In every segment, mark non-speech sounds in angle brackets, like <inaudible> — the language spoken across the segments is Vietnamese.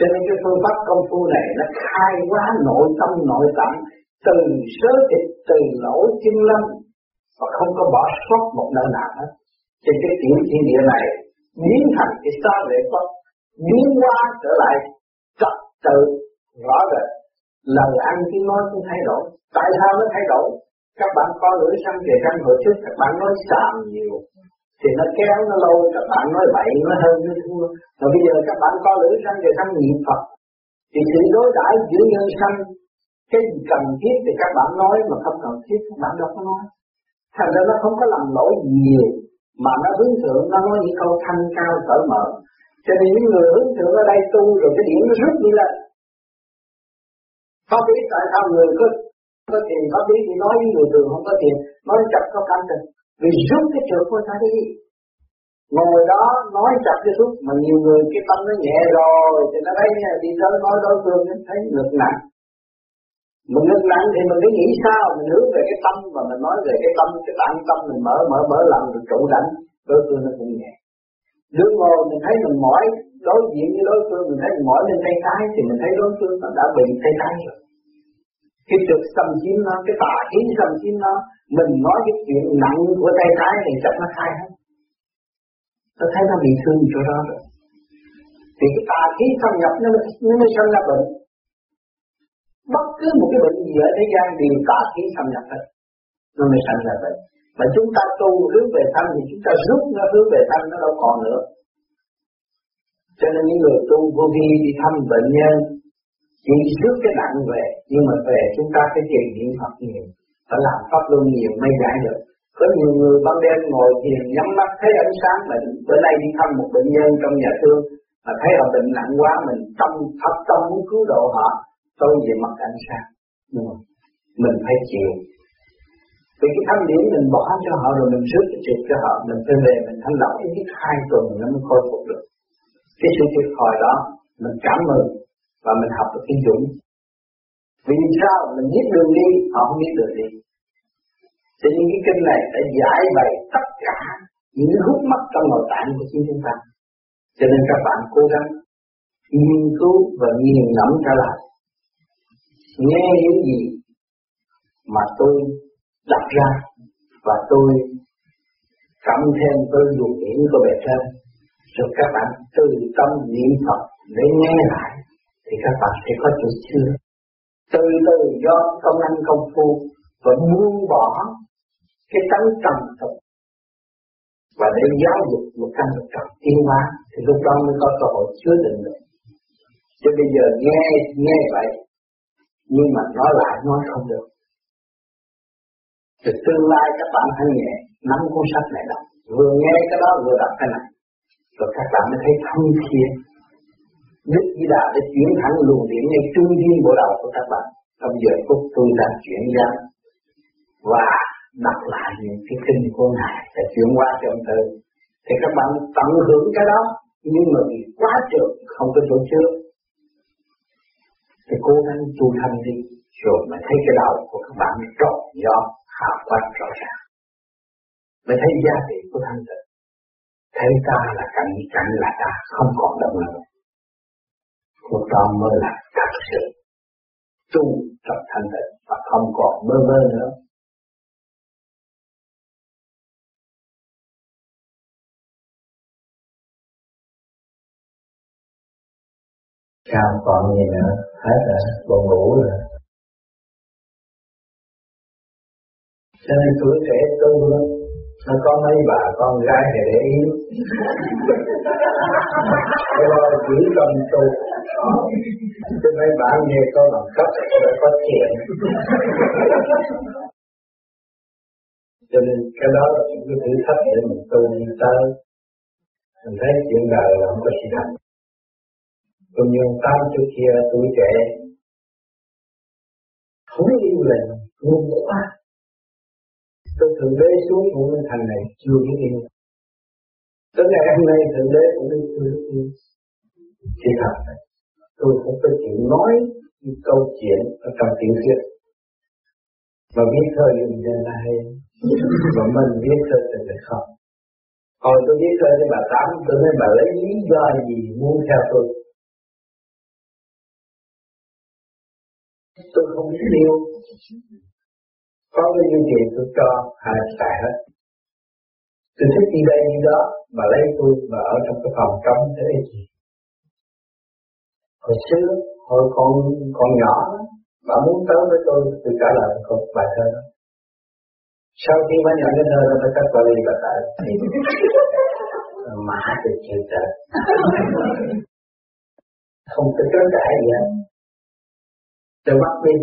cho nên cái phương pháp công phu này nó khai hóa nội tâm, nội tạng, từ sớ thịt, từ lỗ chân lông và không có bỏ sót một nơi nào hết. Thì cái tiểu thiên địa này biến thành cái xa lệ pháp biến hóa trở lại trật tự, rõ rệt. Lời ăn tiếng nói cũng thay đổi. Tại sao nó thay đổi? Các bạn có lưỡi sang về răng hồi trước, các bạn nói xàm nhiều thì nó kéo nó lâu, các bạn nói bậy, nó hơn nó thua. Mà bây giờ các bạn có lưỡi sanh về răng niệm Phật, thì sự đối đãi giữa nhân sanh, cái gì cần thiết thì các bạn nói, mà không cần thiết các bạn đâu có nói. Thành ra nó không có làm lỗi nhiều, mà nó hướng thượng, nó nói những câu thanh cao cởi mở. Cho nên những người hướng thượng ở đây tu rồi cái điểm nó rút đi lên. Có biết tại sao người có có tiền, có biết thì nói với người thường, không có tiền, nói chặt có cảm tình vì rút cái trượt của ta đi. Ngồi đó nói chặt cái rút mà nhiều người cái tâm nó nhẹ rồi, thì nó thấy đi tới nói đối phương nó thấy ngực nặng. Mình ngực nặng thì mình cứ nghĩ sao, mình hướng về cái tâm, và mình nói về cái tâm, cái tạng tâm, mình mở mở mở lòng được trụ đảnh đối phương nó cũng nhẹ. Đứng ngồi, mình thấy mình mỏi, đối diện với đối phương, mình thấy mình mỏi lên tay trái, thì mình thấy đối phương nó đã bị tay trái rồi cái trực xâm chiếm nó, cái tà khí xâm chiếm nó, mình nói cái chuyện nặng của tay trái thì chắc nó khai hết. Tôi thấy nó bị thương chỗ đó rồi. Thì cái tà khí xâm nhập nó nó mới sinh ra bệnh. Bất cứ một cái bệnh gì ở thế gian đều tà khí xâm nhập hết. Nó mới sinh ra bệnh. Mà chúng ta tu hướng về thân thì chúng ta rút nó hướng về thân nó đâu còn nữa. Cho nên những người tu vô vi đi thăm bệnh nhân chỉ rước cái nặng về, nhưng mà về chúng ta phải thiền niệm Phật nhiều, phải làm pháp luân nhiều mới giải được. Có nhiều người ban đêm ngồi thiền nhắm mắt thấy ánh sáng bệnh bữa nay đi thăm một bệnh nhân trong nhà thương, mà thấy họ bệnh nặng quá, mình tâm thấp tâm muốn cứu độ họ, tôi về mặt ánh sáng. Nhưng mà mình phải chịu. Vì cái tâm điểm mình bỏ cho họ rồi mình rước cái cho họ, mình phải về, mình thanh lọc ít hai tuần nó mới khôi phục được. Cái sự thiệt thòi đó, mình cảm ơn và mình học được cái dũng. Vì sao mình biết đường đi, họ không biết đường đi. Cho nên cái kinh này đã giải bày tất cả những hút mắt trong nội tạng của chính chúng ta. Cho nên các bạn cố gắng nghiên cứu và nghiền ngẫm trở lại. Nghe những gì mà tôi đặt ra và tôi cộng thêm với luồng điển của bề trên, rồi các bạn từ tâm niệm Phật để nghe lại thì các bạn sẽ có chủ chưa? Từ từ do công ăn công phu và buông bỏ cái tánh trầm tục và để giáo dục một căn thực trọng tiến hóa, thì lúc đó mới có cơ hội chứa đựng được. Chứ bây giờ nghe nghe vậy, nhưng mà nói lại nói không được. Thì tương lai các bạn thân nhẹ nắm cuốn sách này đọc vừa nghe cái đó, vừa đọc cái này. Rồi các bạn mới thấy thông thiên Đức Di Đà đã chuyển thẳng luồng điện ngay trung tâm bộ đầu của các bạn trong giờ phút tôi đang chuyển ra và đọc lại những cái kinh của ngài để chuyển qua cho ông Tư. thì các bạn tận hưởng cái đó, nhưng mà vì quá trường, không có chỗ chứa thì cố gắng tu thân đi, rồi mà thấy cái đầu của các bạn trọn do hào quang rõ ràng mới thấy giá trị của thanh tịnh thấy ta là cảnh cảnh là ta, không còn động lực lúc đó mới là thật sự tu trong thanh tịnh và không còn mơ mơ nữa. Sao còn gì nữa? Hết rồi buồn ngủ rồi. Cho nên tuổi trẻ tu lắm nó có mấy bà, con gái này để ý. Rồi chỉ cần tu. Chứ mấy bạn nghe có bằng cấp rồi có tiền cho nên cái đó là những cái thử thách để mình tu đi tới. Mình thấy chuyện đời là không có gì thành cũng như tám trước kia tuổi trẻ. Không yêu lệnh ngu quá tôi thượng đế xuống cũng như thành này, chưa biết yên tới ngày hôm nay, thượng đế cũng như chưa biết yên thì thật tôi cũng phải chịu nói những câu chuyện ở trong tiểu thuyết. Mà biết thời thì mình là hay. Mà mình biết thời thì mình không. Hồi tôi biết thời thì bà Tám, tôi nói bà lấy lý do gì muốn theo tôi? Tôi không biết điều có cái gì gì tôi cho hai xài hết. Tôi thích đi đây đi đó, mà lấy tôi mà ở trong cái phòng trống thế gì hồi xưa, hồi còn còn nhỏ, bà muốn tới với tôi tôi trả lời một bài thơ đó. Sau khi bà nhận cái thơ đó tôi cắt vali và tại mã thì chịu trời. Không có trốn cãi gì hết. Tôi bắt đi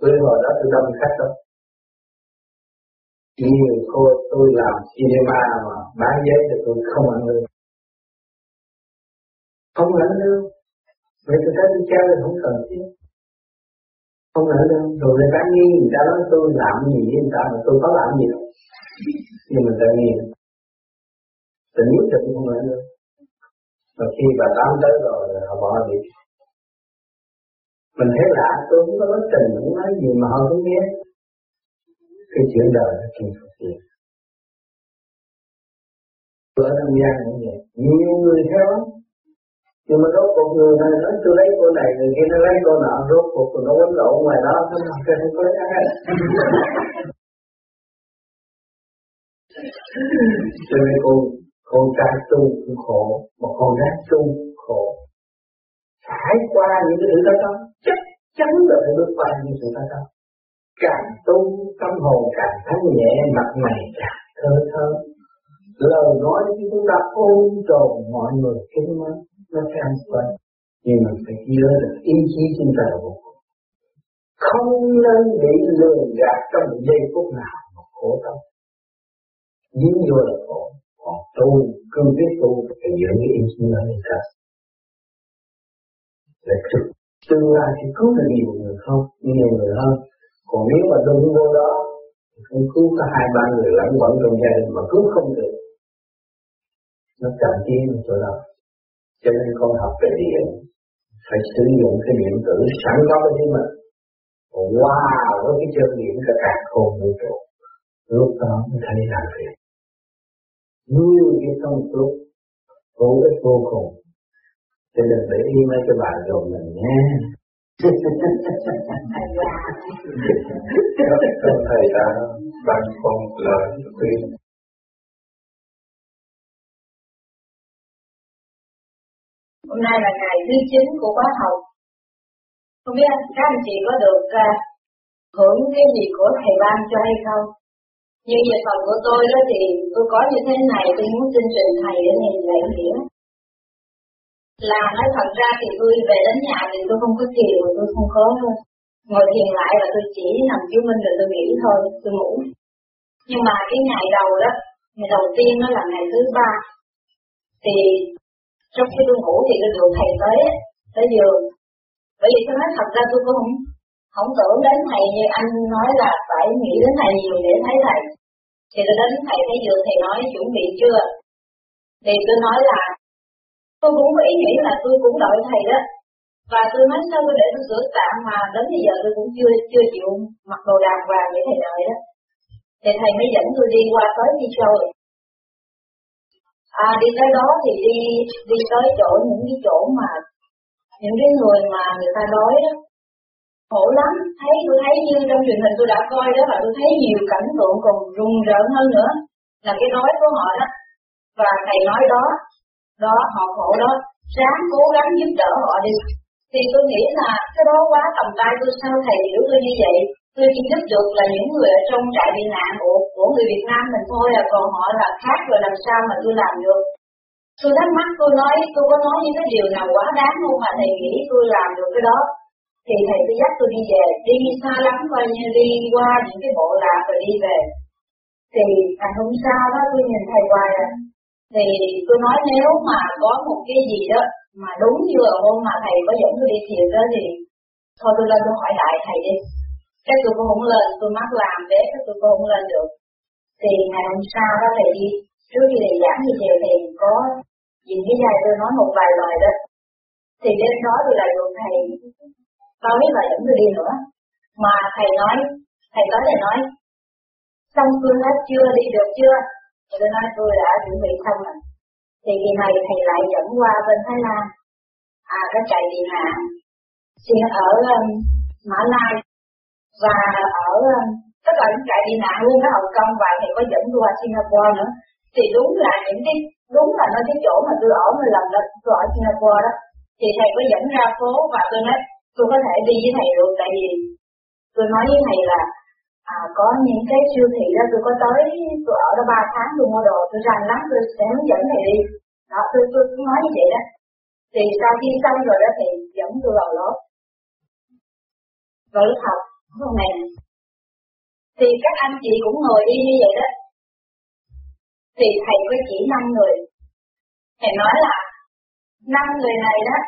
tôi ngoài đó, tôi đông khách đó nhiều cô tôi làm cinema mà bán giấy thì tôi không ăn lương. Không ăn lương. Vậy tôi thấy tôi treo thì không cần thiết không ăn lương. Rồi người ta nghi, người ta nói tôi làm gì với người ta mà tôi có làm gì đâu. Nhưng mà ta nghi. Tình nhất định không ăn lương. Mà khi bà tám tới rồi, họ bỏ đi mình thấy lạ tôi cũng có nói tình cũng nói gì mà họ không biết. Cái chuyện đời nó kinh gì. Tôi ở trong gian cũng vậy. Nhiều người theo nhưng mà rốt cuộc người này nói, tôi lấy cô này, người kia nó lấy cô nọ. Rốt cuộc nó quấn lộn ngoài đó nó không có không có ai cho nên con con trai tu cũng khổ, mà con gái tu khổ phải qua những cái thử thách đó chắc chắn là phải bước qua những sự thách đó càng tu tâm hồn càng thanh nhẹ, mặt mày càng thơ thơ. Lời nói khi chúng ta ôn tồn mọi người kính mến nó sẽ an toàn nhưng mình phải nhớ được ý chí chúng ta là một không nên bị lừa gạt trong một giây phút nào mà khổ tâm. Dính vô là khổ còn tu, cứ biết tu, phải giữ cái ý chí nó lên cả trực tương lai thì cứu được nhiều người không, nhiều người hơn. Còn nếu mà đúng vô đó không cứu có hai ba người lẫn quẩn trong gia đình mà cứu không được. Nó chậm tiến chỗ đó cho nên con học về điện phải sử dụng cái điện tử sẵn có với chính mình. Wow với cái chân điện cả cả không vũ trụ. Lúc đó mới thấy làm việc như cái công lúc hữu ích vô cùng. Thế đừng để ý mấy cái bài rồi mình nhé Các thầy đã ban con lời khuyên Hôm nay là ngày thứ 9 của khóa học. Không biết các anh chị có được uh, hưởng cái gì của thầy ban cho hay không? nhưng về phần của tôi đó thì tôi có như thế này, tôi muốn xin trình thầy để thầy dạy nghĩa là nói thật ra thì tôi về đến nhà thì tôi không có thiền tôi không có ngồi thiền lại và tôi chỉ nằm chứng minh rồi tôi nghỉ thôi, tôi ngủ. Nhưng mà cái ngày đầu đó, ngày đầu tiên nó là ngày thứ ba, thì trong khi tôi ngủ thì tôi được thầy tới tới giường. Bởi vì tôi nói thật ra tôi cũng không không tưởng đến thầy như anh nói là phải nghĩ đến thầy nhiều để thấy thầy. Thì tôi đến thầy thấy giường thầy nói, chuẩn bị chưa? Thì tôi nói là Tôi cũng có ý nghĩ là tôi cũng đợi thầy đó. Và tôi nói sao tôi để tôi sửa tạm mà đến bây giờ tôi cũng chưa chưa chịu mặc đồ đàng hoàng để thầy đợi đó. Thì thầy mới dẫn tôi đi qua tới đi chơi À đi tới đó thì đi đi tới chỗ, những cái chỗ mà, những cái người mà người ta nói đó khổ lắm. Thấy, tôi thấy như trong truyền hình tôi đã coi đó và tôi thấy nhiều cảnh tượng còn rùng rợn hơn nữa. Là cái nói của họ đó. Và thầy nói đó đó họ khổ đó. Ráng cố gắng giúp đỡ họ đi. Thì tôi nghĩ là cái đó quá tầm tay tôi sao thầy hiểu tôi như vậy. Tôi chỉ giúp được là những người ở trong trại bị nạn của, của người Việt Nam mình thôi à. Còn họ là khác rồi làm sao mà tôi làm được? Tôi thắc mắc tôi nói tôi có nói những cái điều nào quá đáng không mà thầy nghĩ tôi làm được cái đó? Thì thầy cứ dắt tôi đi về. Đi xa lắm coi như đi qua những cái bộ lạc rồi đi về. Thì ngày hôm sau đó tôi nhìn thầy hoài à thì tôi nói nếu mà có một cái gì đó mà đúng như là hôm mà thầy có dẫn tôi đi thiền đó thì thôi tôi lên tôi hỏi lại thầy đi. Cái tôi cũng không lên tôi mắc làm để cái tôi cũng không lên được. Thì ngày hôm sau đó thầy đi trước khi thầy giảng thì thầy, thì có nhìn cái dây tôi nói một vài lời đó. Thì đến đó tôi lại được thầy tao biết là dẫn tôi đi nữa. Mà thầy nói thầy tới thầy nói xong tôi hết chưa đi được chưa? Tôi nói tôi đã chuẩn bị xong rồi. Thì kỳ này thầy lại dẫn qua bên Thái Lan. À cái chạy đi hạ xin ở um, Mã Lai và ở um, tất cả những trại đi nạn luôn ở Hồng Kông và thầy có dẫn qua Singapore nữa. Thì đúng là những cái đúng là nơi cái chỗ mà tôi ở một lần đó tôi ở Singapore đó. Thì thầy có dẫn ra phố và tôi nói tôi có thể đi với thầy được tại vì tôi nói với thầy là à, có những cái siêu thị đó tôi có tới tôi ở đó ba tháng tôi mua đồ tôi rành lắm tôi sẽ hướng dẫn thầy đi. Đó tôi tôi cũng nói như vậy đó. Thì sau khi xong rồi đó thì dẫn tôi vào lớp. Vào lớp học hôm này thì các anh chị cũng ngồi đi như vậy đó. Thì thầy có chỉ năm người. Thầy nói là năm người này đó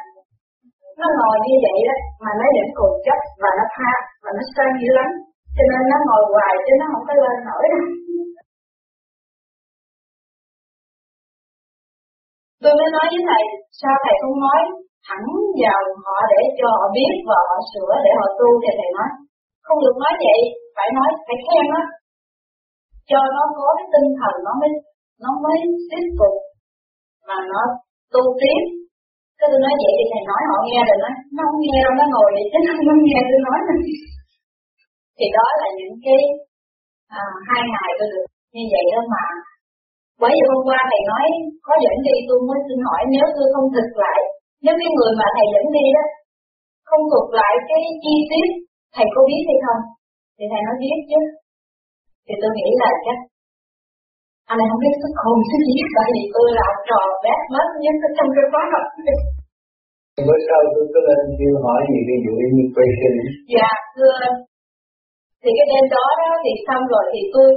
nó ngồi như vậy đó mà nó vẫn còn chất và nó tha và nó sân dữ lắm cho nên nó ngồi hoài chứ nó không có lên nổi. Đâu tôi mới nói với thầy, sao thầy không nói thẳng vào họ để cho họ biết và họ sửa để họ tu thì thầy nói. Không được nói vậy, phải nói, phải khen á. Cho nó có cái tinh thần, nó mới nó mới tiếp tục mà nó tu tiếp. Cái tôi nói vậy thì thầy nói họ nghe rồi nói, nó không nghe đâu, nó ngồi vậy chứ, nó không nghe tôi nói nữa thì đó là những cái à, hai ngày tôi được như vậy đó mà. Bởi vì hôm qua thầy nói có dẫn đi tôi mới xin hỏi nếu tôi không thực lại nếu cái người mà thầy dẫn đi đó không thuộc lại cái chi tiết thầy có biết hay không? Thì thầy nói biết chứ. Thì tôi nghĩ là chắc anh này không biết xuất hồn cái gì tại vì tôi là trò bét mất nhất trong cái khóa học. Bữa sau tôi có lên kêu hỏi gì ví dụ như question dạ thưa thì cái đêm đó đó thì xong rồi thì tôi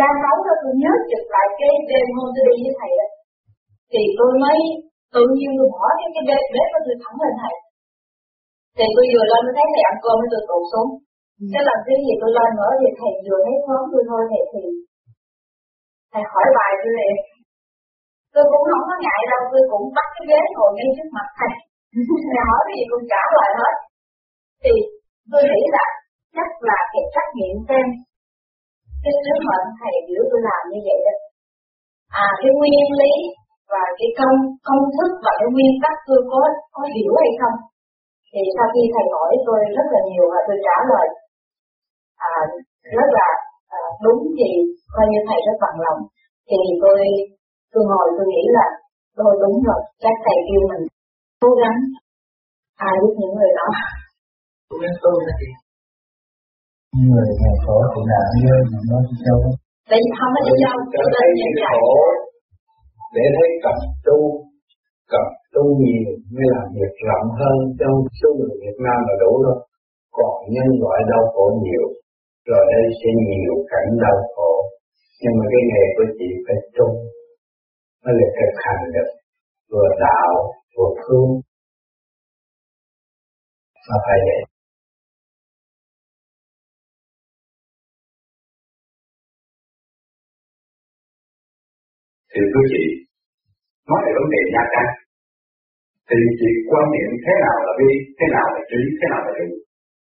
đang nấu đó tôi nhớ chụp lại cái đêm hôm tôi đi với thầy đó. Thì tôi mới tự nhiên tôi bỏ cái cái bếp bếp của tôi thẳng lên thầy. Thì tôi vừa lên tôi thấy thầy ăn cơm tôi tụt xuống. Ừ. cái lần thứ gì tôi lên nữa thì thầy vừa thấy ngón tôi thôi thầy thì thầy hỏi bài tôi liền tôi cũng không có ngại đâu tôi cũng bắt cái ghế ngồi ngay trước mặt thầy. <laughs> Thầy hỏi cái gì cũng trả lời hết. Thì tôi nghĩ là chắc là thầy trách nhiệm xem cái sứ mệnh thầy giữ tôi làm như vậy đó à cái nguyên lý và cái công công thức và cái nguyên tắc tôi có có hiểu hay không? Thì sau khi thầy hỏi tôi rất là nhiều và tôi trả lời à, rất là à, đúng thì coi như thầy rất bằng lòng. Thì tôi tôi ngồi tôi nghĩ là tôi đúng rồi chắc thầy kêu mình cố gắng. À, Ai biết những người đó. Cố gắng tu là gì? Người nghèo khổ thì làm như mà nó đi đâu tại vì không có đi đâu cho thấy những khổ để thấy cặp tu cặp tu nhiều mới làm việc rộng hơn. Trong số người Việt Nam là đủ rồi. Còn nhân loại đau khổ nhiều rồi đây sẽ nhiều cảnh đau khổ. Nhưng mà cái nghề của chị phải tu mới là thực hành được. Vừa đạo vừa thương mà phải vậy thì quý vị nói về vấn đề gia căn thì chị quan niệm thế nào là bi, thế nào là trí, thế nào là định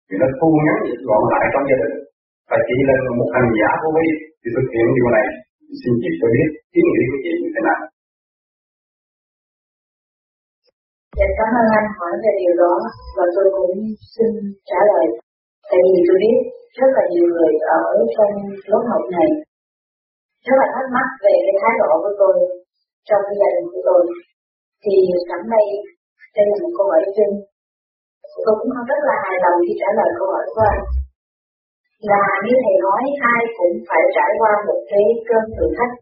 vì nó thu ngắn gọn lại trong gia đình, và chị là một hành giả vô vi thì thực hiện điều này. Xin chị cho biết ý nghĩa của chị như thế nào. Dạ cảm ơn anh hỏi về điều đó, và tôi cũng xin trả lời. Tại vì tôi biết rất là nhiều người ở trong lớp học này rất là thắc mắc về cái thái độ của tôi trong cái gia đình của tôi. Thì sẵn đây, đây là một câu hỏi chung. Tôi cũng không rất là hài lòng khi trả lời câu hỏi của anh. Là như thầy nói, ai cũng phải trải qua một cái cơn thử thách.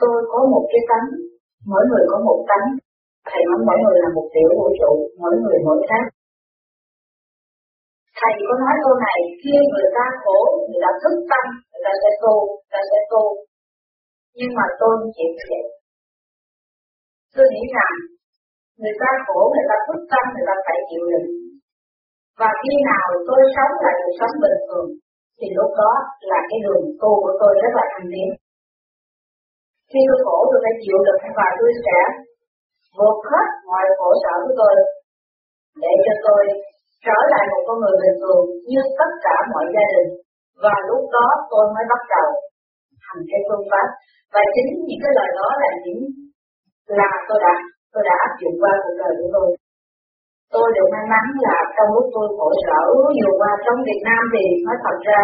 Tôi có một cái tánh, mỗi người có một tánh. Thầy nói mỗi người là một tiểu vũ trụ, mỗi người mỗi khác. Thầy có nói câu này, khi người ta khổ, người ta thức tâm, người ta sẽ tu, người ta sẽ tu. Nhưng mà tôi chỉ chịu vậy. Tôi nghĩ rằng, người ta khổ, người ta thức tâm, người ta phải chịu đựng. Và khi nào tôi sống là cuộc sống bình thường, thì lúc đó là cái đường tu của tôi rất là thành tiến. Khi tôi khổ tôi phải chịu đựng và tôi sẽ vượt hết mọi khổ sở của tôi để cho tôi trở lại một con người bình thường như tất cả mọi gia đình. Và lúc đó tôi mới bắt đầu hành cái phương pháp. Và chính những cái lời đó là những là tôi đã tôi đã áp dụng qua cuộc đời của tôi. Tôi được may mắn là trong lúc tôi khổ sở nhiều qua trong Việt Nam thì nói thật ra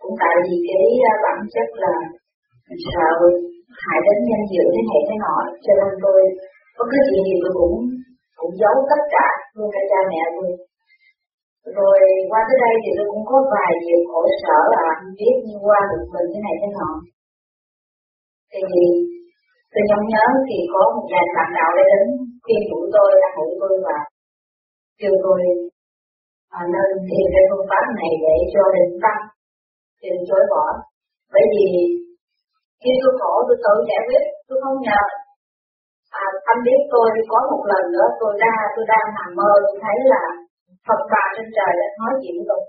cũng tại vì cái à, bản chất là sợ hại đến danh dự thế này thế nọ, cho nên tôi có cái chuyện gì tôi cũng cũng giấu tất cả luôn cả cha mẹ tôi rồi qua tới đây thì tôi cũng có vài điều khổ sở là không biết như qua được mình thế này thế nọ. Thì tôi nhớ nhớ thì có một vài bạn đạo đã đến khuyên nhủ tôi là hữu tôi và kêu tôi à, nên tìm cái phương pháp này để cho định tâm thì chối bỏ. Bởi vì khi tôi khổ tôi tự giải quyết tôi không nhờ. À, anh biết tôi có một lần nữa tôi ra tôi đang nằm mơ tôi thấy là Phật bà trên trời đã nói chuyện rồi.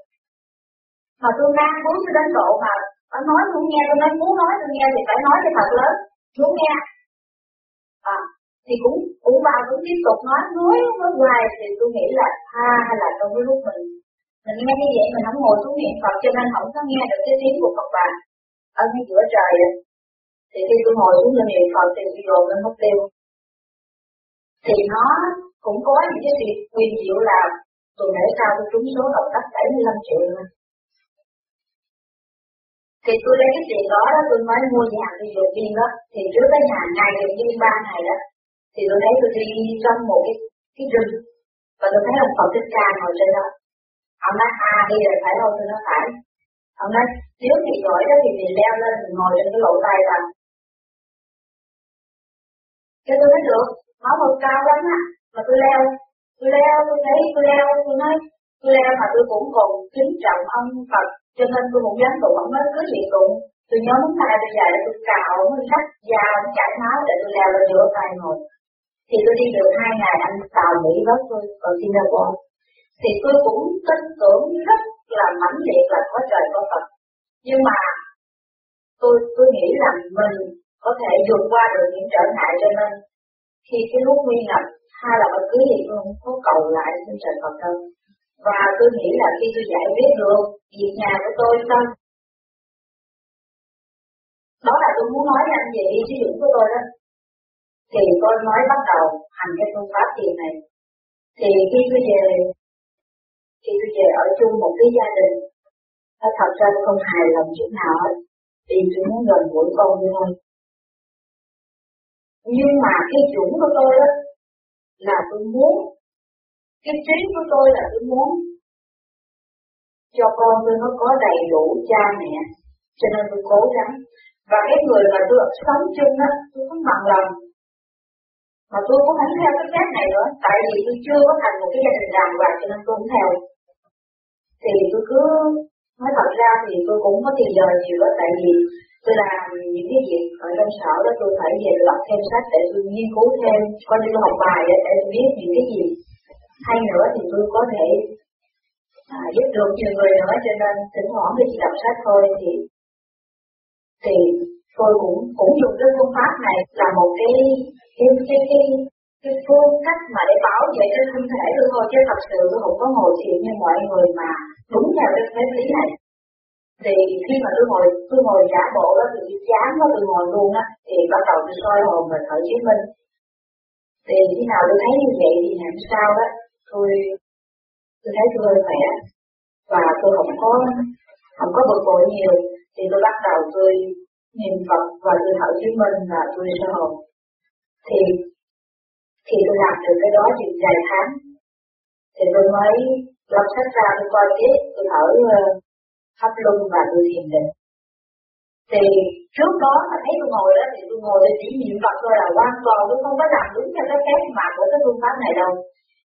mà tôi đang muốn tôi đến độ mà anh nói muốn nghe, tôi nói muốn nói, tôi nghe thì phải nói cho thật lớn muốn nghe à thì cũng cũng bà cũng tiếp tục nói nói nói hoài thì tôi nghĩ là tha hay là trong cái lúc mình mình nghe như vậy mình không ngồi xuống niệm Phật cho nên không có nghe được cái tiếng của Phật bà ở ngay giữa trời ấy. thì khi tôi ngồi xuống niệm Phật thì tôi dồn lên mất tiêu thì nó cũng có những cái việc quyền diệu là tôi để sao tôi trúng số độc đắc 75 triệu nữa thì tôi lấy cái tiền đó đó, tôi mới mua nhà đi dược viên đó. Thì trước cái nhà ngày dược viên ba ngày đó, thì tôi thấy tôi đi trong một cái cái rừng. Và tôi thấy ông Phật Thích Ca ngồi trên đó. Ông nói à đi rồi phải không? Tôi nói, phải. Ông nói, nếu thì giỏi đó thì mình leo lên, mình ngồi trên cái lỗ tay bằng cho tôi nói, được máu hơi cao lắm á, mà tôi leo tôi leo, tôi thấy tôi leo, tôi nói, tôi leo mà tôi cũng còn kính trọng ông Phật. Cho nên tôi cũng dám tụng ông nói cứ gì tụng tôi nhớ móng tay tôi dài là tôi cào nó rách da nó chảy máu để tôi leo lên giữa tay ngồi. Thì tôi đi được hai ngày, anh tàu Mỹ với tôi ở Singapore thì tôi cũng tin tưởng rất là mãnh liệt là có trời có Phật. Nhưng mà tôi tôi nghĩ rằng mình có thể vượt qua được những trở ngại cho nên khi cái lúc nguy ngập hay là bất cứ gì tôi không có cầu lại xin trời Phật đâu và tôi nghĩ là khi tôi giải quyết được việc nhà của tôi xong, đó là tôi muốn nói với anh về đi sử dụng của tôi đó. Thì tôi nói bắt đầu hành cái phương pháp thiền này. Thì khi tôi về, khi tôi về ở chung một cái gia đình, nó thật ra không hài lòng chỗ nào hết. Vì tôi muốn gần gũi con như thôi nhưng mà cái chuẩn của tôi đó là tôi muốn, cái trí của tôi là tôi muốn cho con tôi nó có đầy đủ cha mẹ, cho nên tôi cố gắng. Và cái người mà tôi sống chung đó tôi không bằng lòng. Mà tôi cũng không theo cái cách này nữa, tại vì tôi chưa có thành một cái gia đình đàng hoàng, cho nên tôi không theo. Thì tôi cứ, nói thật ra thì tôi cũng có tiền giờ nhiều đó tại vì tôi làm những cái việc ở trong sở đó tôi phải về lọc thêm sách để tôi nghiên cứu thêm coi như tôi học bài để, để tôi biết những cái gì hay nữa thì tôi có thể à, giúp được nhiều người nữa cho nên thỉnh thoảng khi đọc sách thôi thì thì tôi cũng cũng dùng cái phương pháp này là một cái cái cái cái, cái phương cách mà để bảo vệ cho thân thể tôi thôi chứ thật sự tôi không có ngồi thiền như mọi người mà đúng theo cái thế lý này thì khi mà tôi ngồi tôi ngồi giả bộ đó, thì tôi chán quá, tôi ngồi luôn á. Thì bắt đầu tôi soi hồn và thở chứng minh. Thì khi nào tôi thấy như vậy thì làm sao đó, tôi tôi thấy tôi hơi khỏe. Và tôi không có không có bực bội nhiều. Thì tôi bắt đầu tôi niệm Phật và tôi thở chứng minh là tôi soi hồn. Thì thì tôi làm được cái đó thì vài tháng. Thì tôi mới lọc sách ra, tôi coi tiếp, tôi thở ờ, hấp luân và tôi thiền định. Thì trước đó mà thấy tôi ngồi đó thì tôi ngồi để chỉ niệm Phật thôi là quan toàn tôi không có làm đúng theo cái phép mà của cái phương pháp này đâu.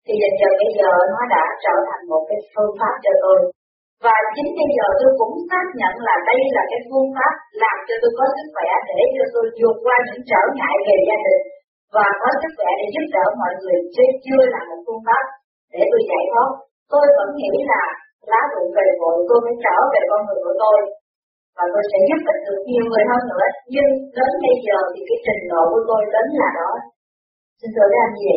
Thì dần dần bây giờ nó đã trở thành một cái phương pháp cho tôi. Và chính bây giờ tôi cũng xác nhận là đây là cái phương pháp làm cho tôi có sức khỏe để cho tôi vượt qua những trở ngại về gia đình và có sức khỏe để giúp đỡ mọi người. Chứ chưa là một phương pháp để tôi giải thoát. Tôi vẫn nghĩ là lá vụ về vội tôi mới trở về con người của tôi và tôi sẽ giúp ích được nhiều người hơn nữa nhưng đến bây giờ thì cái trình độ của tôi đến là đó xin thưa các anh gì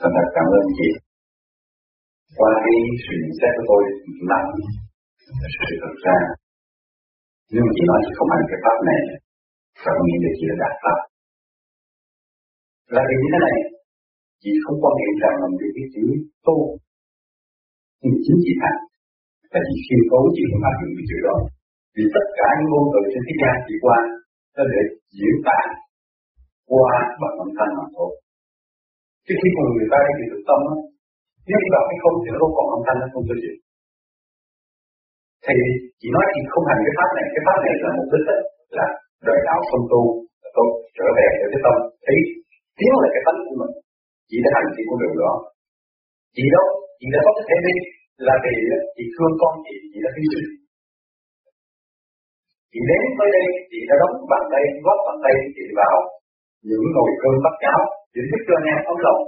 Thật thật cảm ơn chị. Qua cái sự nhận xét của tôi nặng là sự thật ra. Nếu mà chị nói chị không hành cái pháp này, phải nghĩ nghĩa là chị đã đạt pháp là vì như thế này chị không quan niệm rằng mình được cái chữ tu nhưng chính chị thành và chị khiêm tốn chị không áp dụng cái chữ đó vì tất cả những ngôn từ trên thế gian chị qua nó để diễn tả qua bằng âm thanh mà thôi. Chứ khi mà người ta đi được tâm á, nếu đi vào cái không thì nó không còn âm thanh, nó không có gì. Thì chỉ nói thì không hành cái pháp này, cái pháp này là mục đích là đời đạo không tu, là tôi trở về với cái tâm, thấy thiếu là cái tánh của mình chỉ đã hành thì con đường đó. Chị đó, chị đã có cái thể đi là vì chị thương con chị chị đã hy sinh chị đến tới đây chị đã đóng bàn tay góp bàn tay chị vào những nồi cơm bát cháo chị giúp cho anh em ấm lòng.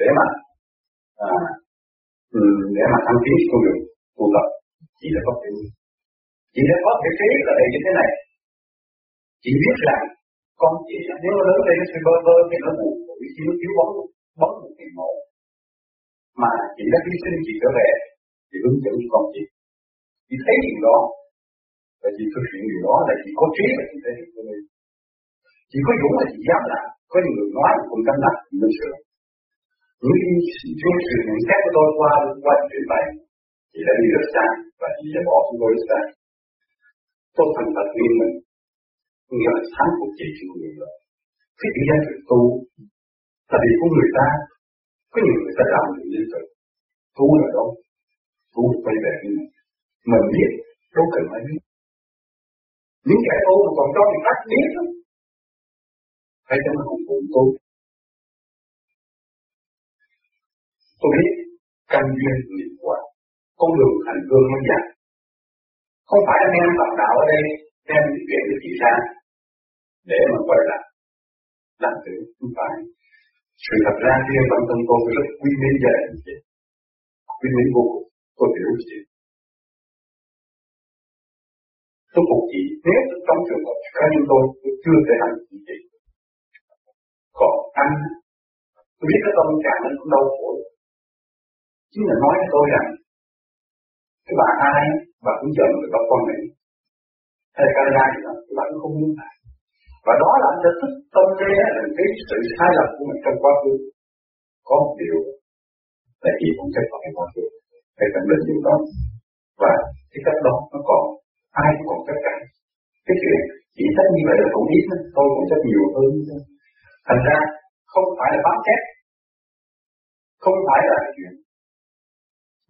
Để mà à, ừ, để mà thăng tiến con đường tu tập. Chị đã có thể chị đã có thể trí là để như thế này. Chị biết rằng còn nếu nó lớn lên, nó sẽ bơ vơ, thì nó buồn. Khi nó thiếu bóng bóng một cái mộ mà chị đã hy sinh chị trở về chị hướng dẫn con chị. Chị thấy điều đó và chị thực hiện điều đó, là chị có trí và chị thấy hiện cho mình chị có dũng là chị dám làm, có những người nói cũng dám làm thì mới sửa. Những cái sự nhận xét của tôi qua qua chuyện này, chị đã đi rất xa và chị đã bỏ chúng tôi rất xa. Tôi thành thật nguyên mình nghĩa là thắng của chị chịu người đó cái tự ra thực tu, tại vì của người ta, có nhiều người ta làm những như vậy. Tu là đâu tu quay về như này mình biết, đâu cần phải biết. Những kẻ tu mà còn cho người khác biết đó, phải cho nó không cũng tu. Tôi biết, căn duyên nghiệp quả, con đường hành hương nó dài không phải anh em bạn đạo ở đây đem những chuyện của chị sang để mà quay lại. Làm tự không phải. Sự thật ra riêng bản thân tôi rất quý mến gia đình chị. Quý mến vô cùng tôi hiểu chị. Tôi phục chị nếu trong trường hợp cá nhân tôi tôi chưa thể hành chị chị. Còn anh, tôi biết cái tâm trạng anh cũng đau khổ. Chính là nói với tôi rằng, cái bà ai bà cũng giận người các con này. Hay là Canada gì đó các bạn không muốn lại và đó là anh đã thức tâm nghe là cái sự sai lầm của mình trong quá khứ. Có một điều là gì không chấp phải quá khứ. Phải khẳng định điều đó và cái cách đó nó còn, ai cũng còn tất cả cái chuyện chỉ trách như vậy là cũng ít tôi cũng trách nhiều hơn thành ra, không phải là bám chép không phải là chuyện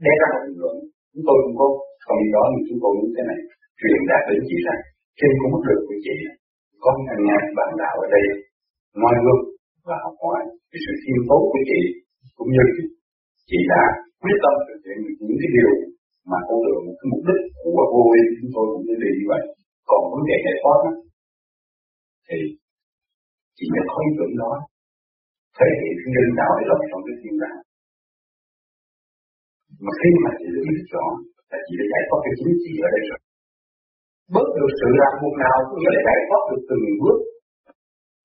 để ra một bình luận. Chúng tôi cũng có còn đó nhưng chúng tôi như thế này. Truyền đạt đến chị rằng, trên cũng mức được của chị có anh em bạn đạo ở đây noi gương và học hỏi cái sự khiêm tốn của chị cũng như chị đã quyết tâm thực hiện những cái điều mà con đường cái mục đích của vô vi chúng tôi cũng như đi như vậy. Còn vấn đề giải thoát đó, thì chị đã có ý tưởng đó thể hiện cái nhân đạo để lòng trong cái thiên đàng. Mà khi mà chị đã biết rõ là chị đã giải thoát cái chính chị ở đây rồi bớt được sự ràng buộc nào cũng như là giải thoát được từng bước.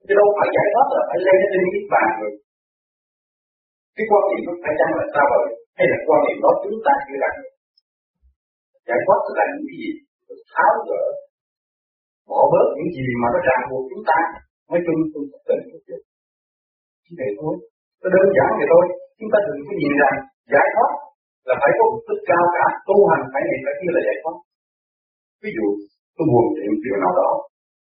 Chứ đâu phải giải thoát là phải lên đến niết bàn rồi. Cái quan niệm nó phải chăng là sao rồi hay là quan niệm đó chúng ta chưa đạt giải thoát là những cái gì? Tháo gỡ, bỏ bớt những gì mà nó ràng buộc chúng ta. Nói chung tôi tình một chút chỉ vậy thôi. Nó đơn giản vậy thôi. Chúng ta đừng có nhìn rằng giải thoát là phải có mục đích cao cả, tu hành phải này phải kia là giải thoát ví dụ tôi buồn chuyện điều nào đó.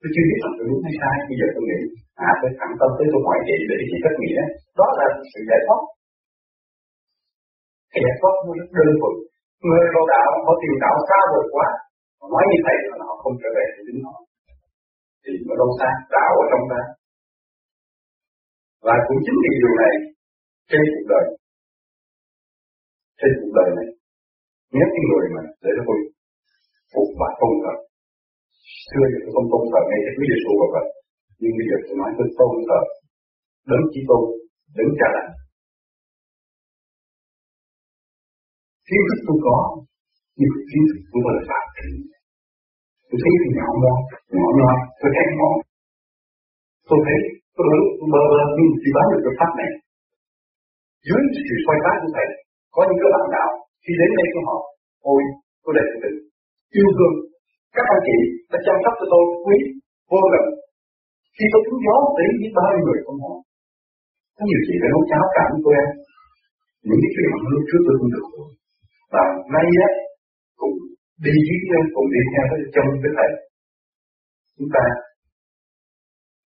Tôi chưa biết rằng tôi đúng hay sai, bây giờ tôi nghĩ à tôi thẳng tâm tới tôi hỏi chị để chị cách nghĩa đó là sự giải thoát. Cái giải thoát nó rất đơn thuần. Người vào đạo họ tìm đạo xa vời quá họ nói như vậy mà họ không trở về thì chính họ. Thì nó đâu xa, đạo ở trong ta. Và cũng chính vì điều này, trên cuộc đời, trên cuộc đời này nhất cái người mà để tôi phục và tôn thờ xưa thì không tôn thờ ngay cái quý giêsu và vậy. Nhưng bây giờ tôi nói tôi tôn thờ đấng chỉ tôn đấng cha lành kiến thức tôi có, nhưng mà kiến thức của tôi là phạm trị tôi thấy thì nhỏ mò nhỏ nhoi tôi thấy nhỏ. Tôi thấy, tôi lớn, tôi mơ mơ nhưng chỉ bán được cái pháp này, dưới sự soi sáng của thầy, có những cái bạn đạo, khi đến đây của họ, ôi, tôi đẹp tình yêu thương các anh chị đã chăm sóc cho tôi quý, vô cùng khi tôi trúng gió thấy biết bao nhiêu người không họ có nhiều chị phải nấu cháo cảm tôi em. Những cái chuyện lúc trước tôi không được và nay á cùng đi với nhau cùng đi theo với trong cái thầy chúng ta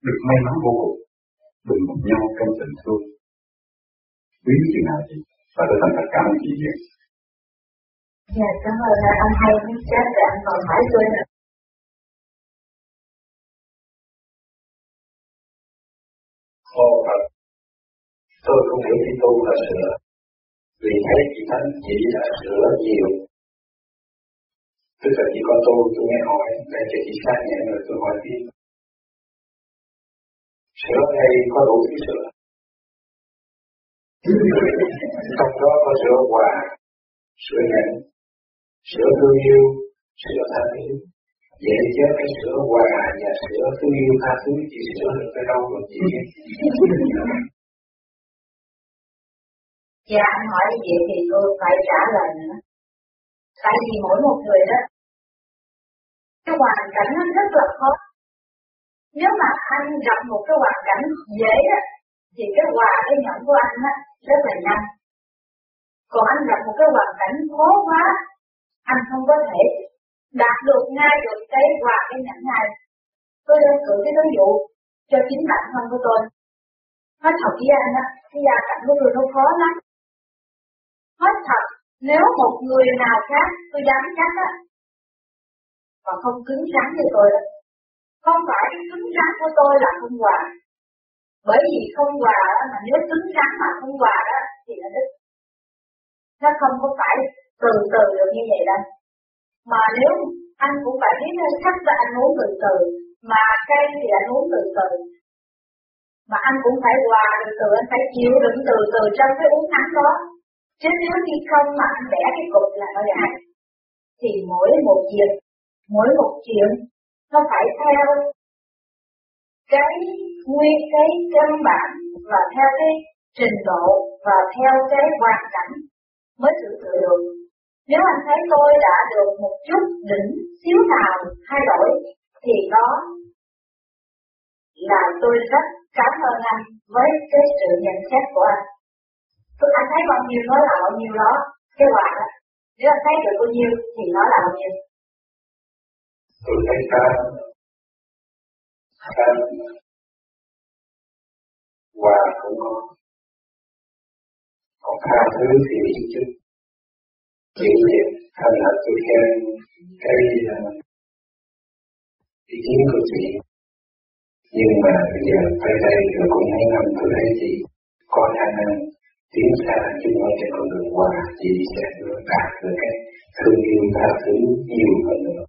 được may mắn vô cùng đừng một nhau trong tình thương. Quý chị nào chị và tôi thành thật cảm ơn chị nhiều. Dạ, cảm ơn anh hay muốn chết là anh còn hỏi tôi nữa. Ồ, tôi không hiểu đi tu là sửa. Vì thấy chị Thánh chỉ là sửa nhiều. Tức là chỉ có tôi, tôi nghe hỏi, để cho chị xác nhận rồi tôi hỏi tiếp. Sửa hay có đủ thứ sửa. Trong đó có sửa quà, sửa nhẫn, sửa thương yêu, sửa tha thứ. Vậy chứ cái sửa hòa và sửa thương yêu tha thứ chỉ sửa được cái đâu rồi chị Dạ anh hỏi như vậy thì tôi phải trả lời nữa. Tại vì mỗi một người đó, cái hoàn cảnh nó rất là khó. Nếu mà anh gặp một cái hoàn cảnh dễ đó, thì cái hòa cái nhận của anh á rất là nhanh. Còn anh gặp một cái hoàn cảnh khó quá, anh không có thể đạt được ngay được cái quà cái nhận này. Tôi đang cử cái ví dụ cho chính bản thân của tôi. Nói thật với anh á, cái gia cảnh của tôi nó khó lắm. Nói thật, nếu một người nào khác tôi dám chắc á, mà không cứng rắn như tôi đó. Không phải cứng rắn của tôi là không quà. Bởi vì không quà mà nếu cứng rắn mà không quà đó thì là đứt. Nó không có phải từ từ được như vậy đâu. Mà nếu anh cũng phải biết cách là anh uống từ từ, mà cây thì anh uống từ từ. Mà anh cũng phải hòa từ từ, anh phải chịu đựng từ từ trong cái uống nắng đó. Chứ nếu như không mà anh bẻ cái cục là nó dài. Thì mỗi một việc, mỗi một chuyện, nó phải theo cái nguyên cái căn bản và theo cái trình độ và theo cái hoàn cảnh mới tự sự được. Nếu anh thấy tôi đã được một chút đỉnh xíu nào thay đổi thì đó là tôi rất cảm ơn anh với cái sự nhận xét của anh. Tôi anh thấy bao nhiêu nói là bao nhiêu đó, cái quả đó. Nếu anh thấy được bao nhiêu thì nó là bao nhiêu. Tôi thấy ta ta và cũng có còn tha thứ thì chứ chuyên nghiệp thành là tôi khen cái à, ý kiến của chị. Nhưng mà bây giờ tới đây rồi cũng mấy năm tôi thấy chị có khả năng tiến xa chứ nói trên con đường qua chị sẽ đạt được cái thương yêu tha thứ nhiều hơn nữa.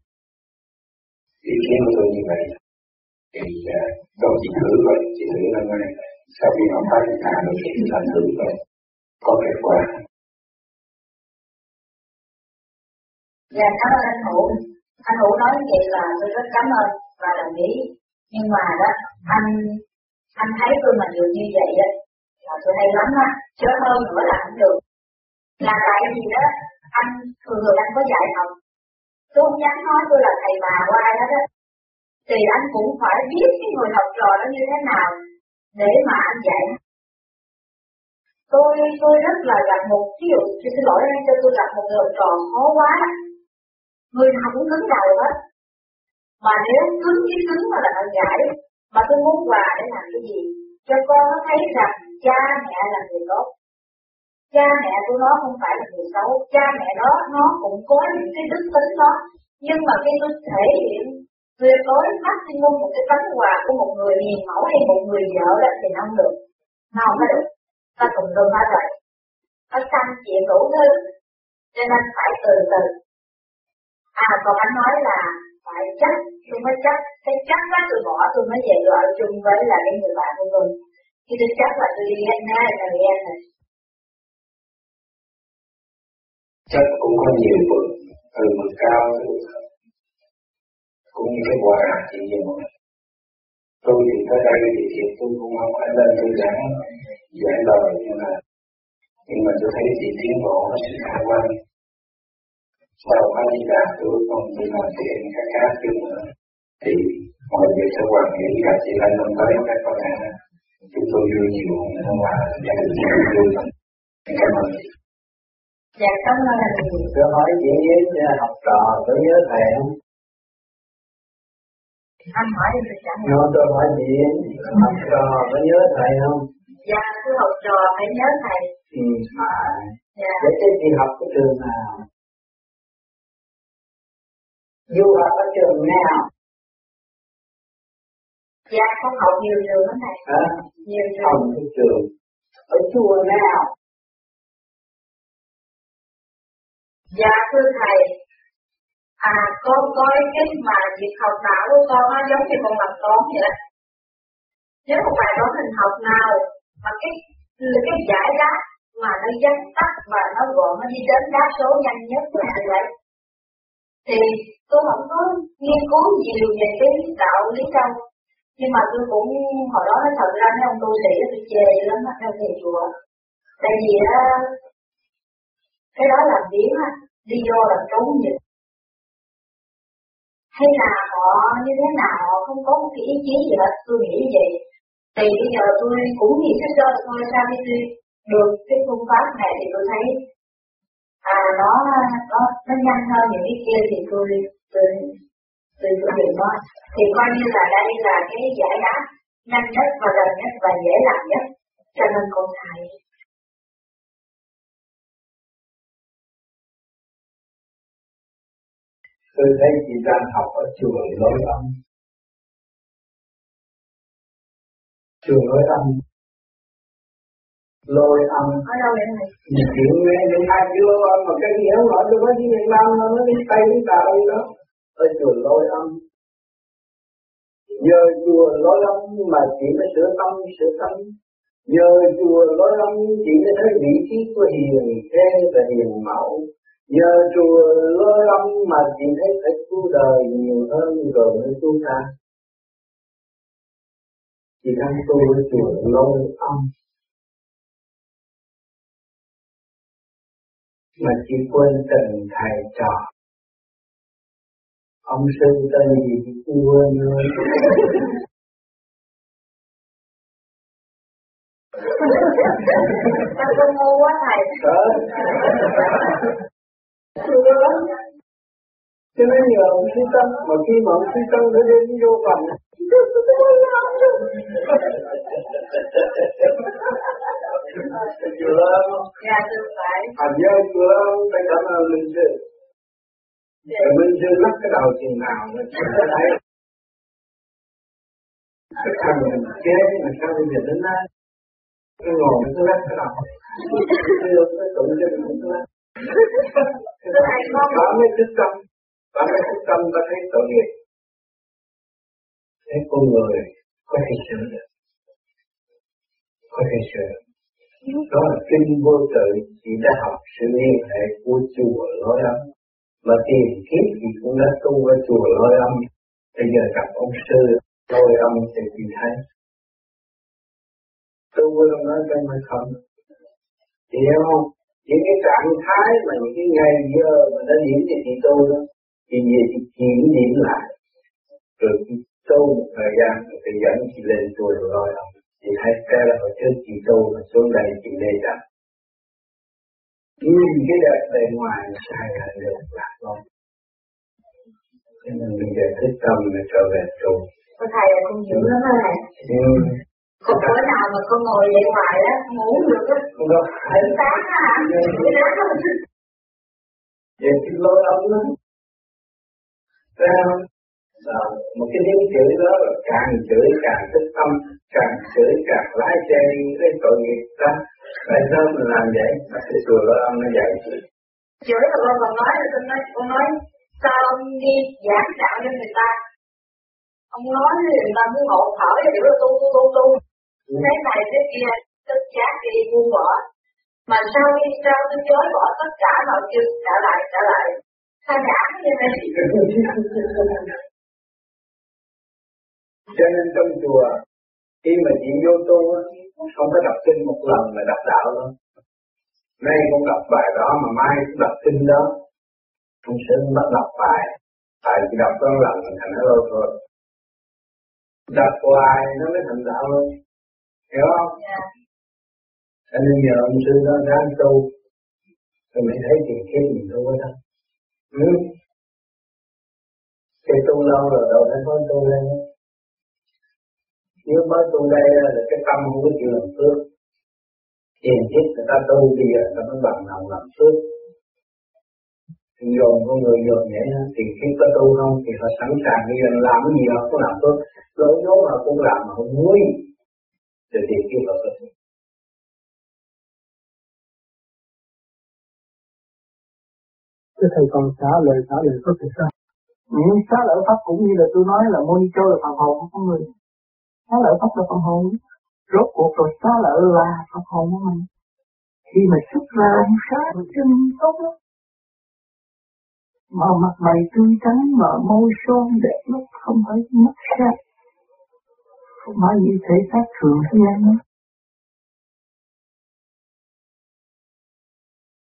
Ý kiến của tôi như vậy. Thì uh, tôi chỉ thử rồi chị thử năm nay sau khi học phát thì thả được thì thành thử rồi có kết quả Dạ cảm ơn anh Hữu. Anh Hữu nói vậy là tôi rất cảm ơn và đồng ý. Nhưng mà đó, anh anh thấy tôi mà nhiều như vậy á, là tôi hay lắm á, chớ hơn nữa là không được. Là tại vì đó, anh thường thường anh có dạy học. Tôi không dám nói tôi là thầy bà của ai hết á. Thì anh cũng phải biết cái người học trò đó như thế nào để mà anh dạy. Tôi tôi rất là gặp một ví dụ, xin lỗi anh cho tôi gặp một người học trò khó quá người nào cũng cứng đầu hết. Mà nếu cứng cái cứng mà là nó giải, mà tôi muốn quà để làm cái gì? Cho con nó thấy rằng cha mẹ là người tốt. Cha mẹ của nó không phải là người xấu. Cha mẹ đó, nó cũng có những cái đức tính đó. Nhưng mà khi tôi thể hiện tuyệt đối maximum một cái tấm quà của một người hiền mẫu hay một người vợ đó thì nó không được. Nó không có được. Ta cùng tôi hết vậy. Nó sanh chuyện đủ thứ, cho nên phải từ từ. À còn anh nói là phải chắc, tôi mới chắc, cái chắc đó tôi bỏ tôi mới về ở chung với là cái người bạn của tôi. Khi tôi chắc là tôi đi nghe ngay là ăn này. Chắc cũng có nhiều bậc từ bậc cao tới bậc thấp. Cũng như cái quà thì nhiều mọi Tôi thì tới đây thì thiệt tôi cũng không phải lên tôi giảng giảng lời nhưng mà nhưng mà tôi thấy chị tiến bộ nó sự khả quan sau khi đi làm tôi còn đi làm chuyện các khác chứ nữa thì mọi việc sẽ hoàn nghĩ là chị lên năm tới các con ạ chúng tôi vui nhiều hơn là gia đình vui cảm ơn. Dạ cảm ơn anh. Tôi hỏi chị với học trò có nhớ thầy không? Anh hỏi thì tôi trả lời. Nó tôi hỏi chị học trò có nhớ thầy không? Dạ tôi học trò phải nhớ thầy. Ừ. Phải dạ. Để cho chị học cái trường nào du học ở trường nào dạ con học nhiều trường lắm thầy hả? Nhiều trường. Cái trường. Ở chùa nào? Dạ thưa thầy. À con coi cái mà việc học não của con nó giống như con làm toán vậy đó. Nếu một bài toán hình học nào mà cái cái giải đáp mà nó vắn tắt và nó gọn nó đi đến đáp số nhanh nhất là như vậy thì tôi không có nghiên cứu nhiều về cái đạo lý đâu nhưng mà tôi cũng, hồi đó nói thật ra, mấy ông tu sĩ tôi chê lắm mà theo thầy chùa. Tại vì á cái đó làm biến á, đi vô làm trốn dịch hay là họ như thế nào, họ không có một cái ý chí gì hết, tôi nghĩ vậy. Thì bây giờ tôi cũng nghĩ cái sơ tôi sao đi tôi được cái phương pháp này thì tôi thấy à nó nó nó nhanh hơn những cái kia thì tôi tôi tôi tôi hiểu nó thì coi như là đây là cái giải đáp nhanh nhất và gần nhất và dễ làm nhất cho nên cô thầy tôi thấy chị đang học ở chùa lối âm. Chùa lối âm lôi âm ở đâu vậy thầy Những chuyện nghe những lôi âm mà cái gì không nói tôi có tiếng Việt Nam nó đi Tây đi Tàu gì đó. Ở chùa lôi âm nhờ chùa lối âm mà chị mới sửa tâm sửa tâm. Nhờ chùa lối âm chị mới thấy vị trí của hiền thế và hiền mẫu. Nhờ chùa lối âm mà chị thấy phải cứu đời nhiều hơn rồi mới cứu ta chị đang tu chùa lối âm mà chị quên tình thầy trò. Ông sư tên gì thì quên rồi Sao con ngu quá thầy. Cho nên nhờ ông sư tâm mà khi mà ông sư tâm nó đến vô phòng <laughs> chùa không Dạ phải. Thành nhớ chùa không phải cảm ơn linh sư rồi minh sư lắc cái đầu chừng nào. Mà chưa thấy. Cái thằng mình chế mà sao bây giờ đến nay cái ngồi nó cứ lắc cái đầu. Chưa cái tụng cho mình cứ lắc. Có mấy thức tâm. Có mấy thức tâm ta thấy tội nghiệp thấy con người có thể sửa được. Có thể sửa được đó là kinh vô tự chỉ đã học sự liên hệ của chùa lối âm. Mà tiền kiếp thì cũng đã tu ở chùa lôi âm. Bây giờ gặp ông sư lôi âm thì chị thấy. Tu ở nói trong hay không? Chị hiểu không? Những cái trạng thái mà những cái ngày giờ mà nó điểm thì chị tu đó. Thì về chị kiểm điểm lại. Rồi chị tu một thời gian rồi chị dẫn chị lên chùa lôi âm chị thấy cái là hồi trước chị tu mà xuống đây chị lê rằng nhìn cái đẹp bề ngoài sai là được lạc luôn cho nên bây giờ thích tâm là trở về tu thầy là con dữ lắm thầy ừ. Còn bữa nào mà con ngồi vậy hoài á Ngủ được á. Không có Đến sáng á Buổi sáng vậy thì đó Thấy không? Rồi, một cái tiếng chửi đó là càng chửi càng thích tâm càng chửi càng lái xe đi cái tội nghiệp đó tại sao mình làm vậy? Mà cái chùa lôi âm nó dạy Chửi mà con còn nói là con nói Con nói Sao ông đi giảng đạo cho người ta? Ông nói người ta muốn ngộ thở Thì nó tu tu tu tu. Thế này thế kia Tức chát đi buông bỏ. Mà sau khi sao tôi chối bỏ tất cả mọi chuyện Trả lại trả lại. Tha nhãn như thế <laughs> cho nên trong chùa khi mà chị vô tu không có đọc kinh một lần là đọc đạo đâu nay con đọc bài đó mà mai cũng đọc kinh đó. Không sẽ bắt đọc bài. Tại chỉ đọc có lần thành nó lâu thôi. Đọc hoài nó mới thành đạo luôn. Hiểu không? Dạ. Cho nên giờ ông sư đó ráng tu rồi mới thấy tiền kiếp mình tu ở đó. Ừ. cái tu lâu rồi đâu phải có tu lên nếu mới tu đây là cái tâm không có chịu làm phước. Tiền kiếp người ta tu bây giờ ta mới bằng lòng làm phước. Thì dồn con người dồn nhẹ thì khi có tu không thì họ sẵn sàng bây giờ làm cái gì họ cũng làm phước. Lỗi vốn họ cũng làm mà không vui thì tiền kiếp họ có tu. Cái thầy còn xả lời xả lời có thể sao? Những xá lời pháp cũng như là tôi nói là môn châu là phần hồn của con người xá lợi pháp là phần hồn. Rốt cuộc rồi xá lợi là phần hồn của mình. Khi mà xuất ra sáng chân tốt lắm. Mà mặt mày tươi trắng mà môi son đẹp lắm, không phải mất sát không phải như thể xác thường thế gian